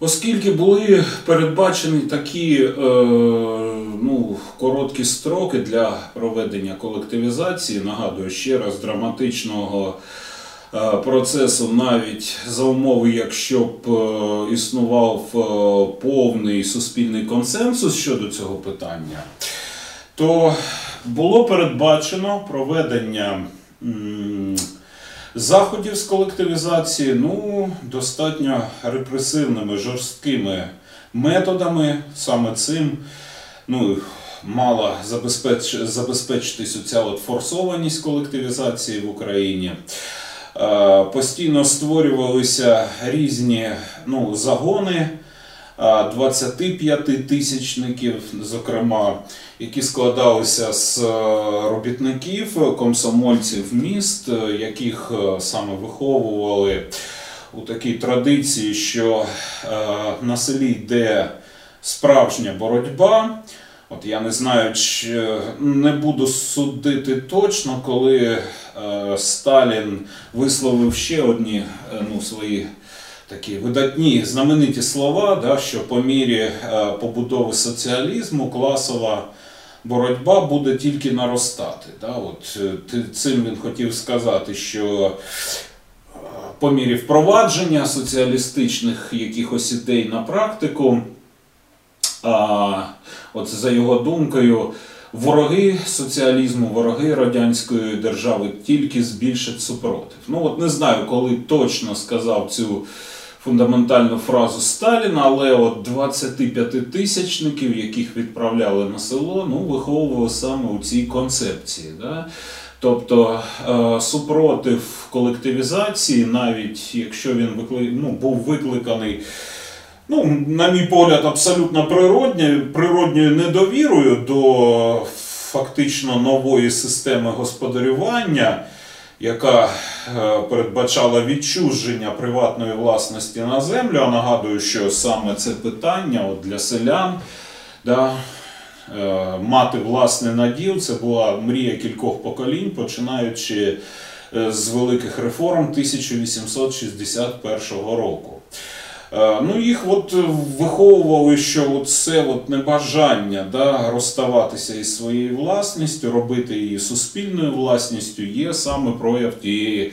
Оскільки були передбачені такі е, ну, короткі строки для проведення колективізації, нагадую ще раз, драматичного е, процесу, навіть за умови, якщо б е, існував е, повний суспільний консенсус щодо цього питання, то було передбачено проведення. Заходів з колективізації ну, достатньо репресивними, жорсткими методами. Саме цим ну, мала забезпеч... забезпечитись оця от форсованість колективізації в Україні. Е, Постійно створювалися різні ну, загони. 25 тисячників, зокрема, які складалися з е, робітників, комсомольців міст, е, яких е, саме виховували у такій традиції, що е, на селі йде справжня боротьба. От я не знаю, чи не буду судити точно, коли е, Сталін висловив ще одні е, ну, свої такі видатні знамениті слова, да, що по мірі е, побудови соціалізму класова боротьба буде тільки наростати. Да. От, е, цим він хотів сказати, що е, по мірі впровадження соціалістичних якихось ідей на практику, а, от за його думкою, вороги соціалізму, вороги радянської держави тільки збільшать супротив. Ну от не знаю, коли точно сказав цю фундаментальну фразу Сталіна, але от 25 тисячників, яких відправляли на село, ну, виховували саме у цій концепції. Да? Тобто е, супротив колективізації, навіть якщо він викли... ну, був викликаний ну, на мій погляд, абсолютно природньою, природньою недовірою до фактично нової системи господарювання, яка е, передбачала відчуження приватної власності на землю. А нагадую, що саме це питання от для селян. Да, е, Мати власний наділ це була мрія кількох поколінь, починаючи е, з великих реформ 1861 року. Е, Ну, їх от е, виховували, що це от небажання да, розставатися із своєю власністю, робити її суспільною власністю, є саме прояв тієї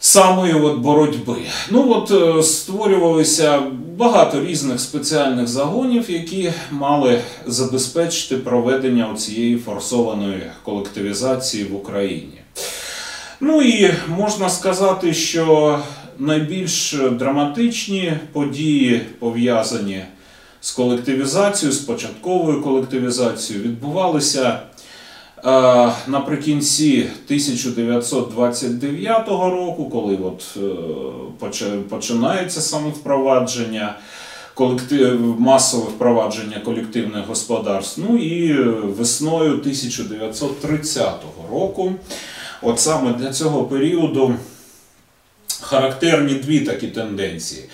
самої от боротьби. Ну от е, створювалися багато різних спеціальних загонів, які мали забезпечити проведення цієї форсованої колективізації в Україні. Ну і можна сказати, що найбільш драматичні події пов'язані з колективізацією, з початковою колективізацією, відбувалися е, наприкінці 1929 року, коли от, е, починається саме впровадження. Колектив, масове впровадження колективних господарств. Ну і е, весною 1930 року, от саме для цього періоду характерні дві такі тенденції.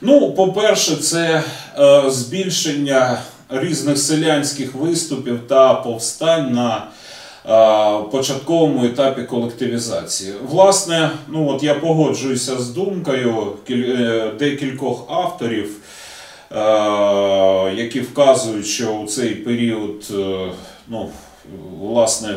Ну, по-перше, це е, збільшення різних селянських виступів та повстань на е, початковому етапі колективізації. Власне, ну от я погоджуюся з думкою е, декількох авторів, е, які вказують, що у цей період, е, ну, власне,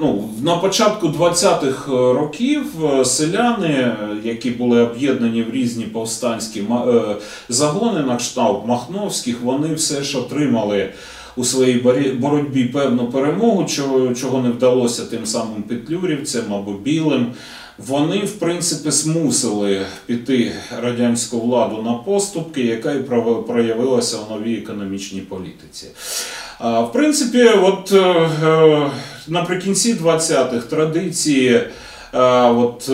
ну, на початку 20-х років е, селяни, е, які були об'єднані в різні повстанські е, загони на кшталт Махновських, вони все ж отримали у своїй боротьбі певну перемогу, чого, чого не вдалося тим самим петлюрівцям або білим. Вони, в принципі, змусили піти радянську владу на поступки, яка і проявилася в новій економічній політиці. В принципі, от е, е, наприкінці 20-х традиції, е, от,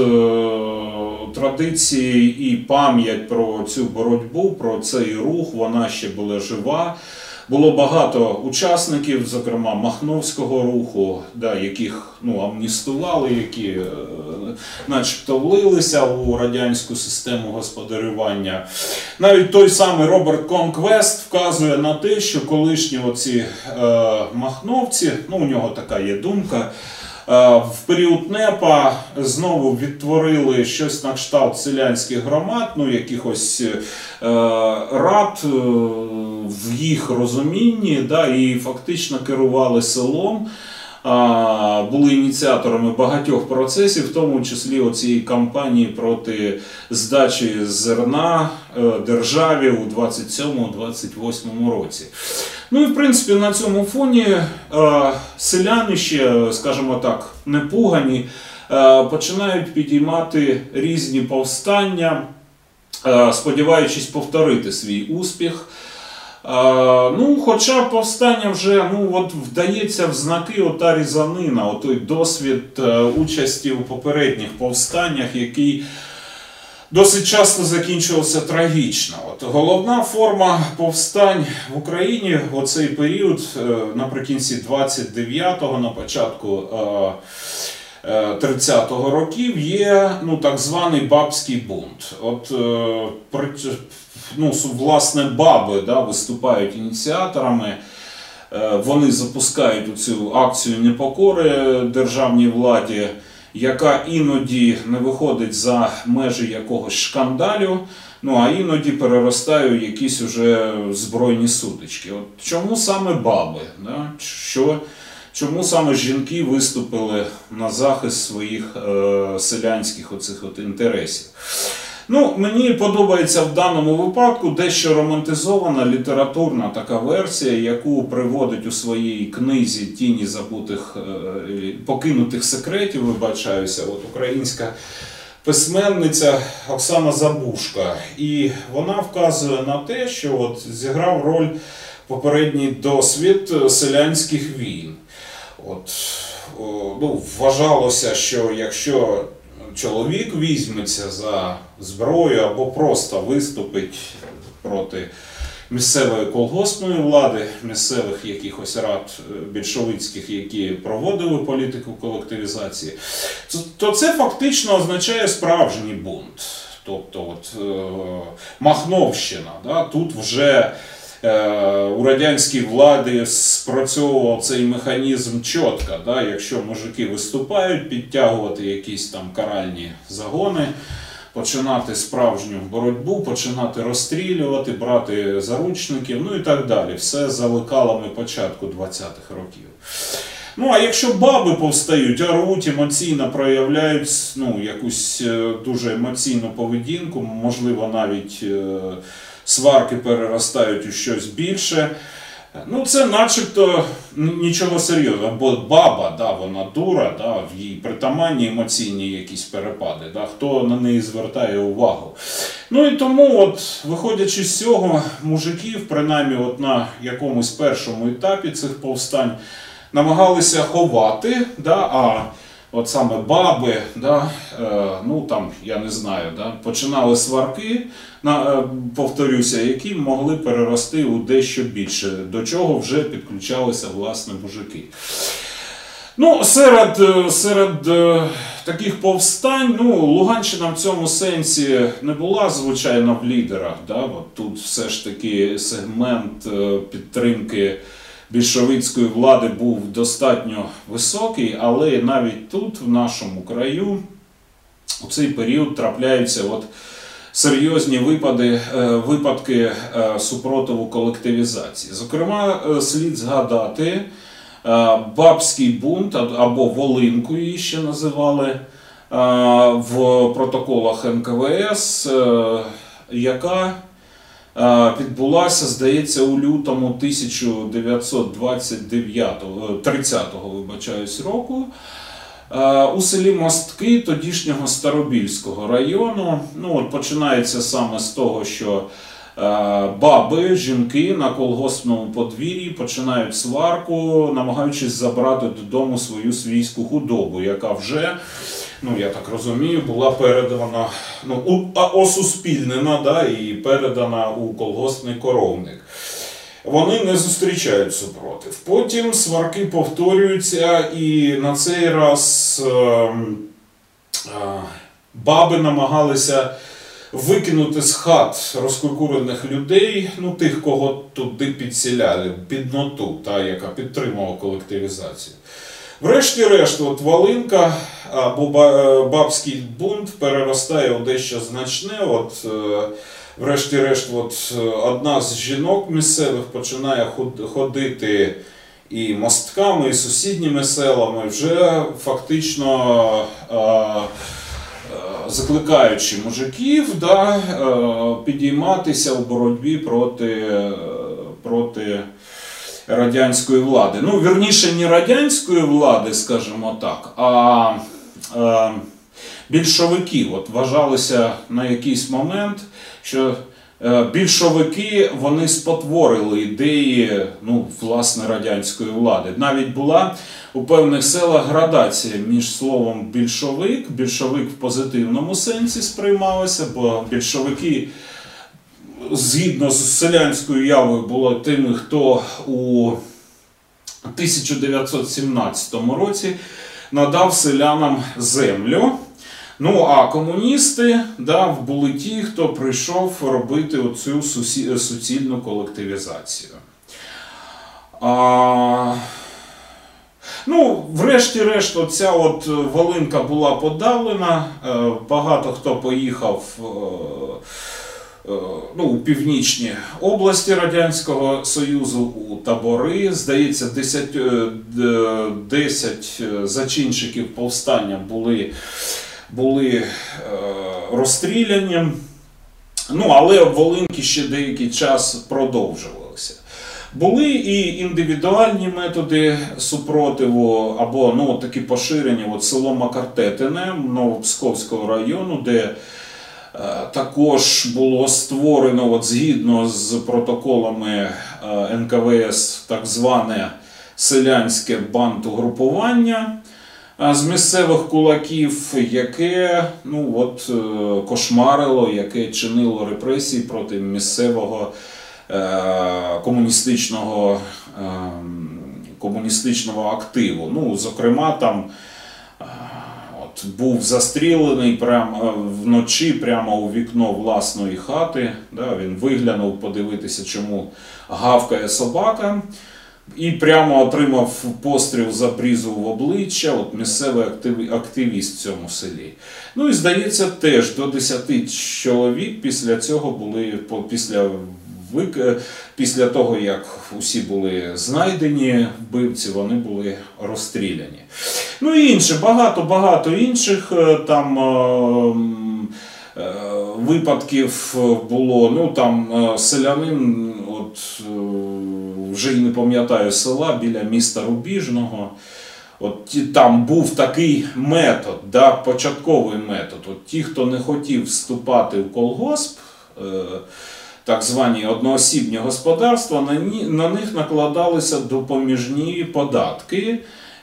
традиції і пам'ять про цю боротьбу, про цей рух, вона ще була жива. Було багато учасників, зокрема Махновського руху, да, яких ну, амністували, які е, начебто влилися у радянську систему господарювання. Навіть той самий Роберт Конквест вказує на те, що колишні оці е, махновці, ну у нього така є думка, В період НЕПа знову відтворили щось на кшталт селянських громад, ну якихось е, рад е, в їх розумінні, да, і фактично керували селом. Були ініціаторами багатьох процесів, в тому числі оцієї кампанії проти здачі зерна е, державі у 27-28 році. Ну і в принципі на цьому фоні е, селяни ще, скажімо так, непугані, е, починають підіймати різні повстання, сподіваючись повторити свій успіх. Ну, хоча повстання вже ну, от вдається в знаки ота різанина, отой досвід е, участі у попередніх повстаннях, який досить часто закінчувався трагічно. От головна форма повстань в Україні в оцей період, е, наприкінці 29-го, на початку е, е, 30-го років, є ну, так званий бабський бунт. От, ну, власне, баби да, виступають ініціаторами. Е, Вони запускають цю акцію непокори державній владі, яка іноді не виходить за межі якогось шкандалю, ну а іноді переростає у якісь уже збройні сутички. От чому саме баби? Да? Що, чому саме жінки виступили на захист своїх е, селянських оцих от інтересів? Ну, мені подобається в даному випадку дещо романтизована літературна така версія, яку приводить у своїй книзі Тіні забутих е, покинутих секретів, вибачаюся, от українська письменниця Оксана Забушка. І вона вказує на те, що от зіграв роль попередній досвід селянських війн. От, ну, вважалося, що якщо чоловік візьметься за зброю або просто виступить проти місцевої колгоспної влади, місцевих якихось рад е, більшовицьких, які проводили політику колективізації, то- це фактично означає справжній бунт. Тобто, от, е, Махновщина, да, тут вже у радянській владі спрацьовував цей механізм чітко. Да, якщо мужики виступають, підтягувати якісь там каральні загони, починати справжню боротьбу, починати розстрілювати, брати заручників, ну і так далі. Все за лекалами початку 20-х років. Ну, а якщо баби повстають, оруть, емоційно проявляють ну, якусь е, дуже емоційну поведінку, можливо, навіть е, сварки переростають у щось більше. Ну, це начебто нічого серйозного, бо баба, да, вона дура, да, в їй притаманні емоційні якісь перепади, да, хто на неї звертає увагу. Ну і тому, от, виходячи з цього, мужиків, принаймні от на якомусь першому етапі цих повстань, намагалися ховати, да, а от саме баби, да, е, ну там, я не знаю, да, починали сварки, на, е, повторюся, які могли перерости у дещо більше, до чого вже підключалися власне мужики. Ну, серед, е, серед таких повстань, ну, Луганщина в цьому сенсі не була, звичайно, в лідерах. Да? От тут все ж таки сегмент підтримки більшовицької влади був достатньо високий, але навіть тут, в нашому краю, у цей період трапляються от серйозні випади, е, випадки е, супротиву колективізації. Зокрема, е, слід згадати бабський бунт або Волинку її ще називали в протоколах НКВС, яка відбулася, здається, у лютому 1929 30-го, вибачаюсь, року. Е, У селі Мостки тодішнього Старобільського району. Ну, от починається саме з того, що е, баби, жінки на колгоспному подвір'ї починають сварку, намагаючись забрати додому свою свійську худобу, яка вже, ну я так розумію, була передана, ну, у- а- осуспільнена да, і передана у колгоспний коровник. Вони не зустрічають супротив. Потім сварки повторюються, і на цей раз ем, е, баби намагалися викинути з хат розкуркурених людей, ну тих, кого туди підсіляли, бідноту, та, яка підтримувала колективізацію. Врешті-решт, от Волинка або е, бабський бунт переростає у дещо значне. От, е, врешті-решт, от, е, одна з жінок місцевих починає ходити і мостками, і сусідніми селами, вже фактично закликаючи мужиків да, підійматися у боротьбі проти, проти радянської влади. Ну, вірніше, не радянської влади, скажімо так, а е, більшовиків. От вважалося на якийсь момент, що е, більшовики вони спотворили ідеї ну, власне радянської влади. Навіть була у певних селах градація між словом більшовик, більшовик в позитивному сенсі сприймалося, бо більшовики згідно з селянською явою було тими, хто у 1917 році надав селянам землю. Ну а комуністи да, були ті, хто прийшов робити оцю суцільну колективізацію. А, ну, врешті-решт, оця от Волинка була подавлена. Е, Багато хто поїхав е, ну, у північні області Радянського Союзу, у табори. Здається, 10, е, 10 зачинщиків повстання були, були е, розстріляні. Ну, але Волинки ще деякий час продовжувалися. Були і індивідуальні методи супротиву, або ну, такі поширені, от село Макартетине Новопсковського району, де е, також було створено, от, згідно з протоколами е, НКВС, так зване селянське бандугрупування е, з місцевих кулаків, яке ну, от, е, кошмарило, яке чинило репресії проти місцевого е, комуністичного, е, комуністичного активу. Ну, зокрема, там е, був застрілений прямо е, вночі прямо у вікно власної хати. Да, він виглянув подивитися, чому гавкає собака. І прямо отримав постріл за брізу в обличчя, от місцевий актив- активіст в цьому селі. Ну і здається, теж до 10 чоловік після цього були після після того, як усі були знайдені вбивці, вони були розстріляні. Ну і інше, багато-багато інших е, там. е, е, Випадків було, ну там е, селянин, от е, вже й не пам'ятаю села біля міста Рубіжного. От там був такий метод, да, початковий метод. От ті, хто не хотів вступати в колгосп, е, так звані одноосібні господарства, на, них накладалися допоміжні податки.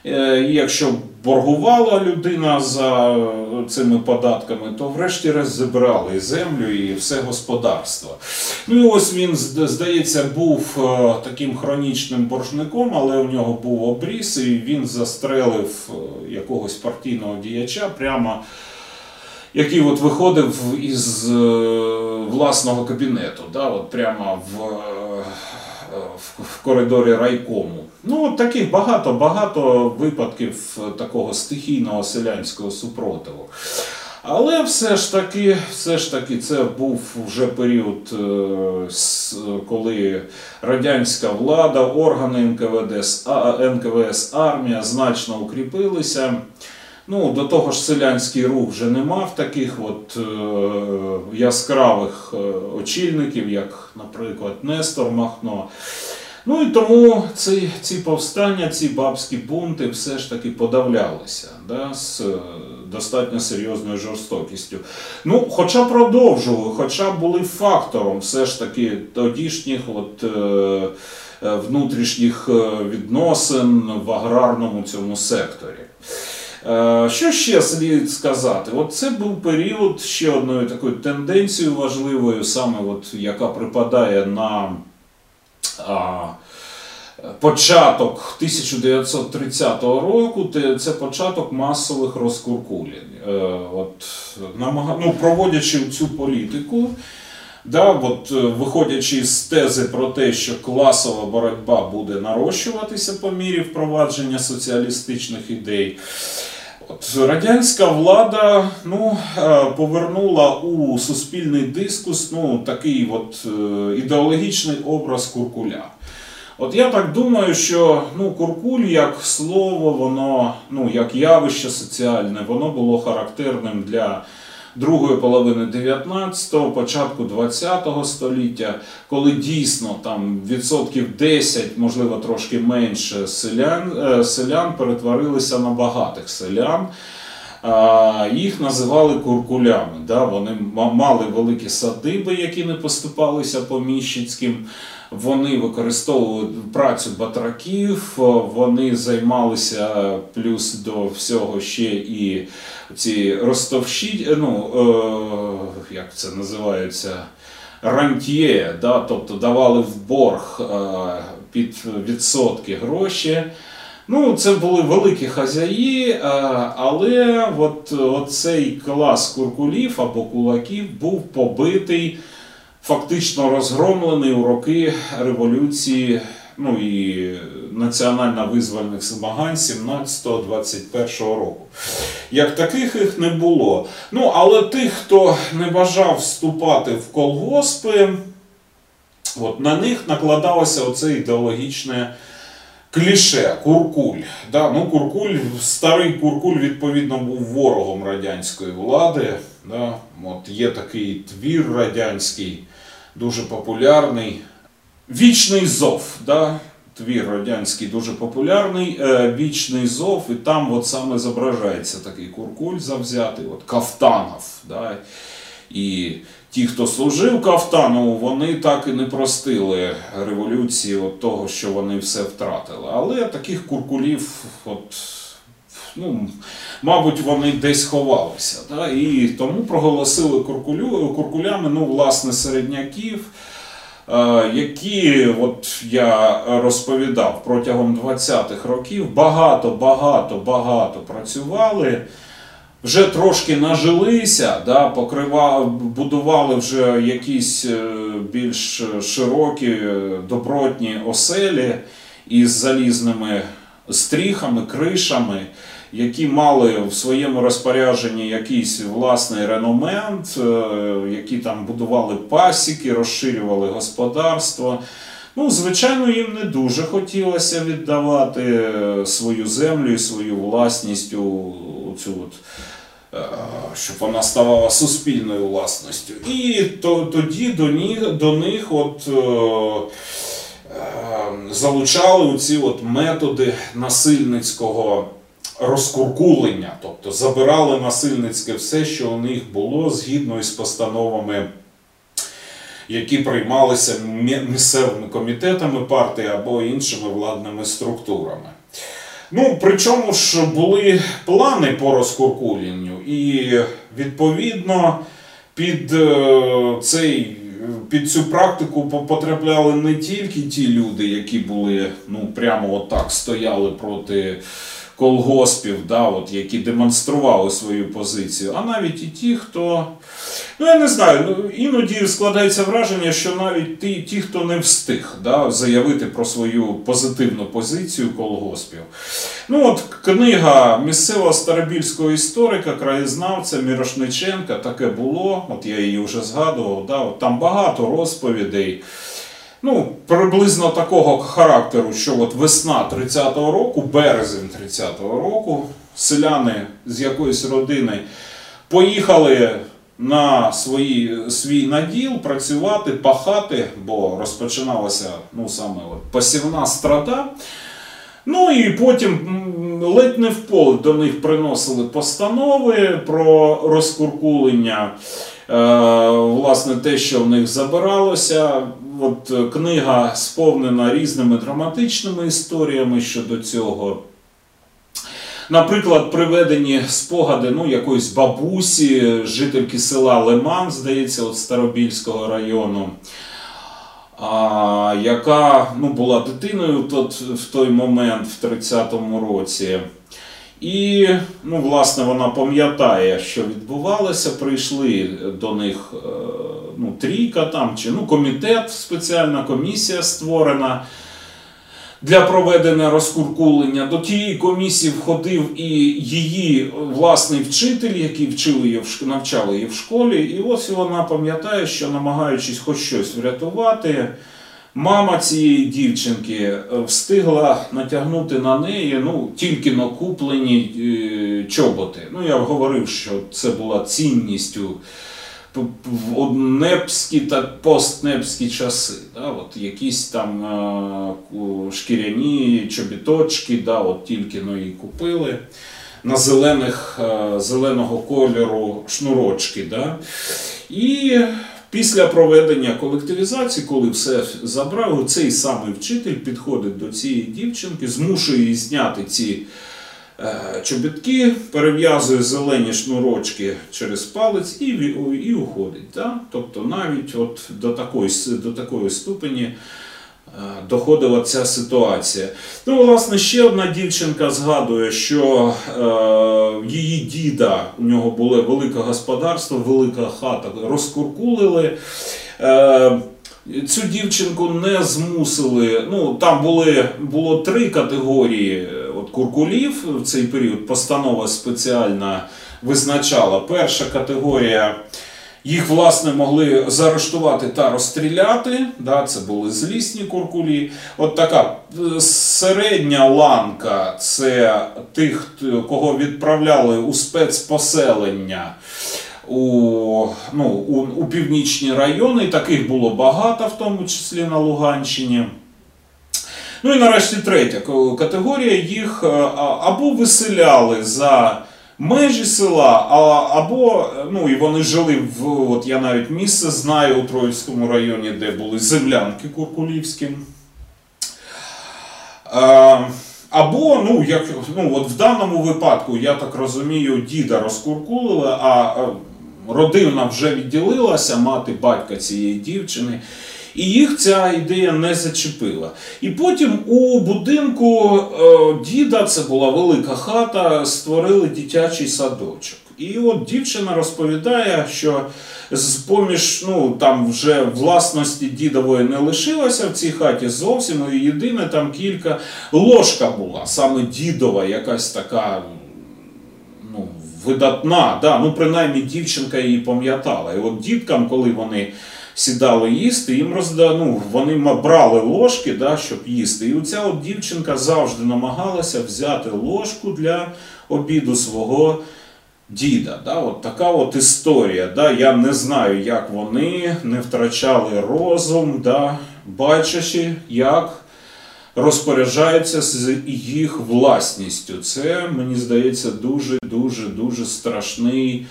Е, якщо боргувала людина за е, цими податками, то врешті-решт забирали землю і все господарство. Ну і ось він, здається, був е, таким хронічним боржником, але у нього був обріз, і він застрелив якогось партійного діяча прямо який от виходив із е, власного кабінету, да, от прямо в, е, в, коридорі райкому. Ну, таких багато-багато випадків такого стихійного селянського супротиву. Але все ж таки, все ж таки, це був вже період, е, коли радянська влада, органи НКВД, НКВС, армія значно укріпилися. Ну, до того ж, селянський рух вже не мав таких от е, яскравих е, очільників, як, наприклад, Нестор Махно. Ну і тому ці, ці повстання, ці бабські бунти все ж таки подавлялися да, з е, достатньо серйозною жорстокістю. Ну, хоча продовжували, хоча були фактором все ж таки тодішніх от, е, е, внутрішніх відносин в аграрному цьому секторі. Е, Що ще слід сказати? От це був період ще одною такою тенденцією важливою, саме от, яка припадає на а, початок 1930 року. Це початок масових розкуркулень. Е, От, намага... ну, проводячи цю політику, Да, от, е, виходячи з тези про те, що класова боротьба буде нарощуватися по мірі впровадження соціалістичних ідей. От, радянська влада ну, е, повернула у суспільний дискус ну, такий от, е, ідеологічний образ куркуля. От я так думаю, що ну, куркуль як слово, воно ну, як явище соціальне, воно було характерним для другої половини 19-го, початку 20-го століття, коли дійсно там відсотків 10, можливо трошки менше селян, е, селян перетворилися на багатих селян. Їх називали куркулями. Да? Вони ма- мали великі садиби, які не поступалися поміщицьким. Вони використовували працю батраків, вони займалися плюс до всього ще і ці ростовщі, ну е, як це називається, рантьє, да? тобто давали в борг е, під відсотки гроші. Ну, це були великі хазяї, е, але от, от цей клас куркулів або кулаків був побитий, фактично розгромлений у роки революції ну і національно-визвольних змагань 17-21 року. Як таких їх не було. Ну, але тих, хто не бажав вступати в колгоспи, от на них накладалося оце ідеологічне кліше Куркуль. Да, ну, Куркуль, старий Куркуль, відповідно, був ворогом радянської влади. Да. От є такий твір радянський, дуже популярний. Вічний зов. Да. Твір радянський дуже популярний, е, вічний зов, і там от саме зображається такий куркуль завзятий, от Кафтанов. Да. І ті, хто служив Кафтанову, вони так і не простили революції от того, що вони все втратили. Але таких куркулів, от, ну, мабуть, вони десь ховалися. Да? І тому проголосили куркулю, куркулями, ну, власне, середняків. е, Які, от я розповідав протягом 20-х років, багато, багато, багато працювали вже трошки нажилися, да, покривали, будували вже якісь е, більш широкі е, добротні оселі із залізними стріхами, кришами, які мали в своєму розпорядженні якийсь власний реномент, е, які там будували пасіки, розширювали господарство. Ну, звичайно, їм не дуже хотілося віддавати свою землю і свою власність у, у цю от, е, щоб вона ставала суспільною власністю. І то, тоді до них, до них от, е, е, залучали ці от методи насильницького розкуркулення, тобто забирали насильницьке все, що у них було згідно із постановами які приймалися місцевими комітетами партії або іншими владними структурами. Ну, причому ж були плани по розкуркулінню, і відповідно під е, цей. Під цю практику потрапляли не тільки ті люди, які були ну прямо отак стояли проти колгоспів, да, от, які демонстрували свою позицію, а навіть і ті, хто Ну, я не знаю, ну, іноді складається враження, що навіть ті, ті хто не встиг да, заявити про свою позитивну позицію колгоспів. Ну, от книга місцевого старобільського історика, краєзнавця Мірошниченка, таке було, от я її вже згадував, да, от там багато розповідей. Ну, приблизно такого характеру, що от весна 30-го року, березень 30-го року, селяни з якоїсь родини поїхали на свої, свій наділ працювати, пахати, бо розпочиналася ну, саме от, посівна страда. Ну і потім ледь не в поле до них приносили постанови про розкуркулення. Е, власне, те, що в них забиралося. От е, книга сповнена різними драматичними історіями щодо цього. Наприклад, приведені спогади ну, якоїсь бабусі, жительки села Лиман, здається, от Старобільського району, а, яка ну, була дитиною в той момент, в 30-му році. І, ну, власне, вона пам'ятає, що відбувалося. Прийшли до них е, ну, трійка там, чи ну, комітет, спеціальна комісія створена для проведення розкуркулення. До тієї комісії входив і її власний вчитель, який вчив її навчав її в школі. І ось вона пам'ятає, що намагаючись хоч щось врятувати. Мама цієї дівчинки е, встигла натягнути на неї ну, тільки на куплені е, чоботи. Ну, я говорив, що це була цінністю в непські та постнепські часи. Да, от якісь там е, шкіряні чобіточки, да, от тільки ну, її купили. На зелених, зеленого кольору шнурочки. Да? І після проведення колективізації, коли все забрав, цей самий вчитель підходить до цієї дівчинки, змушує її зняти ці е, чобітки, перев'язує зелені шнурочки через палець і, і уходить. Да? Тобто навіть от до такої, до такої ступені доходила ця ситуація. Ну, власне, ще одна дівчинка згадує, що е, її діда, у нього було велике господарство, велика хата, розкуркулили. Е, Цю дівчинку не змусили. Ну, там були, було три категорії е, от, куркулів в цей період. Постанова спеціальна визначала. Перша категорія їх, власне, могли заарештувати та розстріляти. Да, це були злісні куркулі. От така е, середня ланка це тих, кого відправляли у спецпоселення. У, ну, у, у північні райони, таких було багато, в тому числі на Луганщині. Ну і нарешті третя категорія їх е, або виселяли за межі села, а, або ну і вони жили в от я навіть місце знаю у Троїцькому районі, де були землянки куркулівські. Е, Або, ну, як, ну, от в даному випадку, я так розумію, діда розкуркулили, а родина вже відділилася, мати батька цієї дівчини. І їх ця ідея не зачепила. І потім у будинку е, діда, це була велика хата, створили дитячий садочок. І от дівчина розповідає, що з поміж ну там вже власності дідової не лишилося в цій хаті зовсім. І єдине там кілька ложка була, саме дідова, якась така ну, видатна. Да? Ну, принаймні дівчинка її пам'ятала. І от діткам, коли вони сідали їсти, їм розда... ну, вони брали ложки, да, щоб їсти. І оця от дівчинка завжди намагалася взяти ложку для обіду свого діда. Да? От така от історія. Да? Я не знаю, як вони не втрачали розум, да? бачачи, як розпоряджаються з їх власністю. Це, мені здається, дуже, дуже, страшний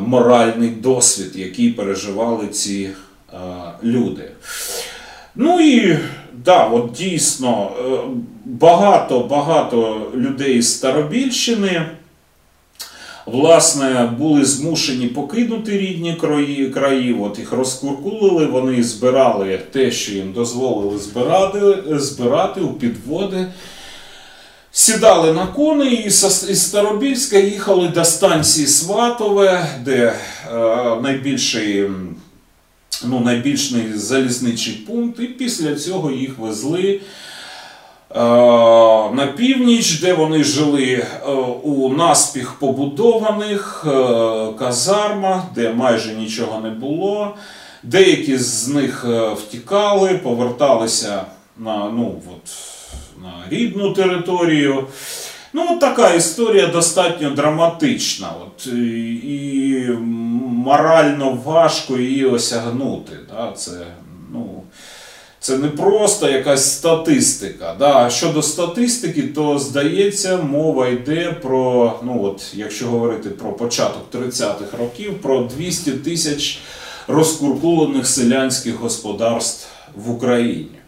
моральний досвід, який переживали ці е, люди. Ну і да, от дійсно е, багато багато людей з Старобільщини. Власне, були змушені покинути рідні краї, краї, от їх розкуркулили, вони збирали те, що їм дозволили збирати, збирати у підводи. Сідали на кони і із Старобільська їхали до станції Сватове, де е, найбільший, ну, найбільший залізничий пункт, і після цього їх везли е, на північ, де вони жили е, у наспіх побудованих казармах, де майже нічого не було. Деякі з них втікали, поверталися на, ну, от, на рідну територію. Ну, от така історія достатньо драматична. От, і, і морально важко її осягнути. Да? Це, ну, це не просто якась статистика. Да? Щодо статистики, то здається, мова йде про, ну от, якщо говорити про початок 30-х років, про 200 тисяч розкуркулених селянських господарств в Україні.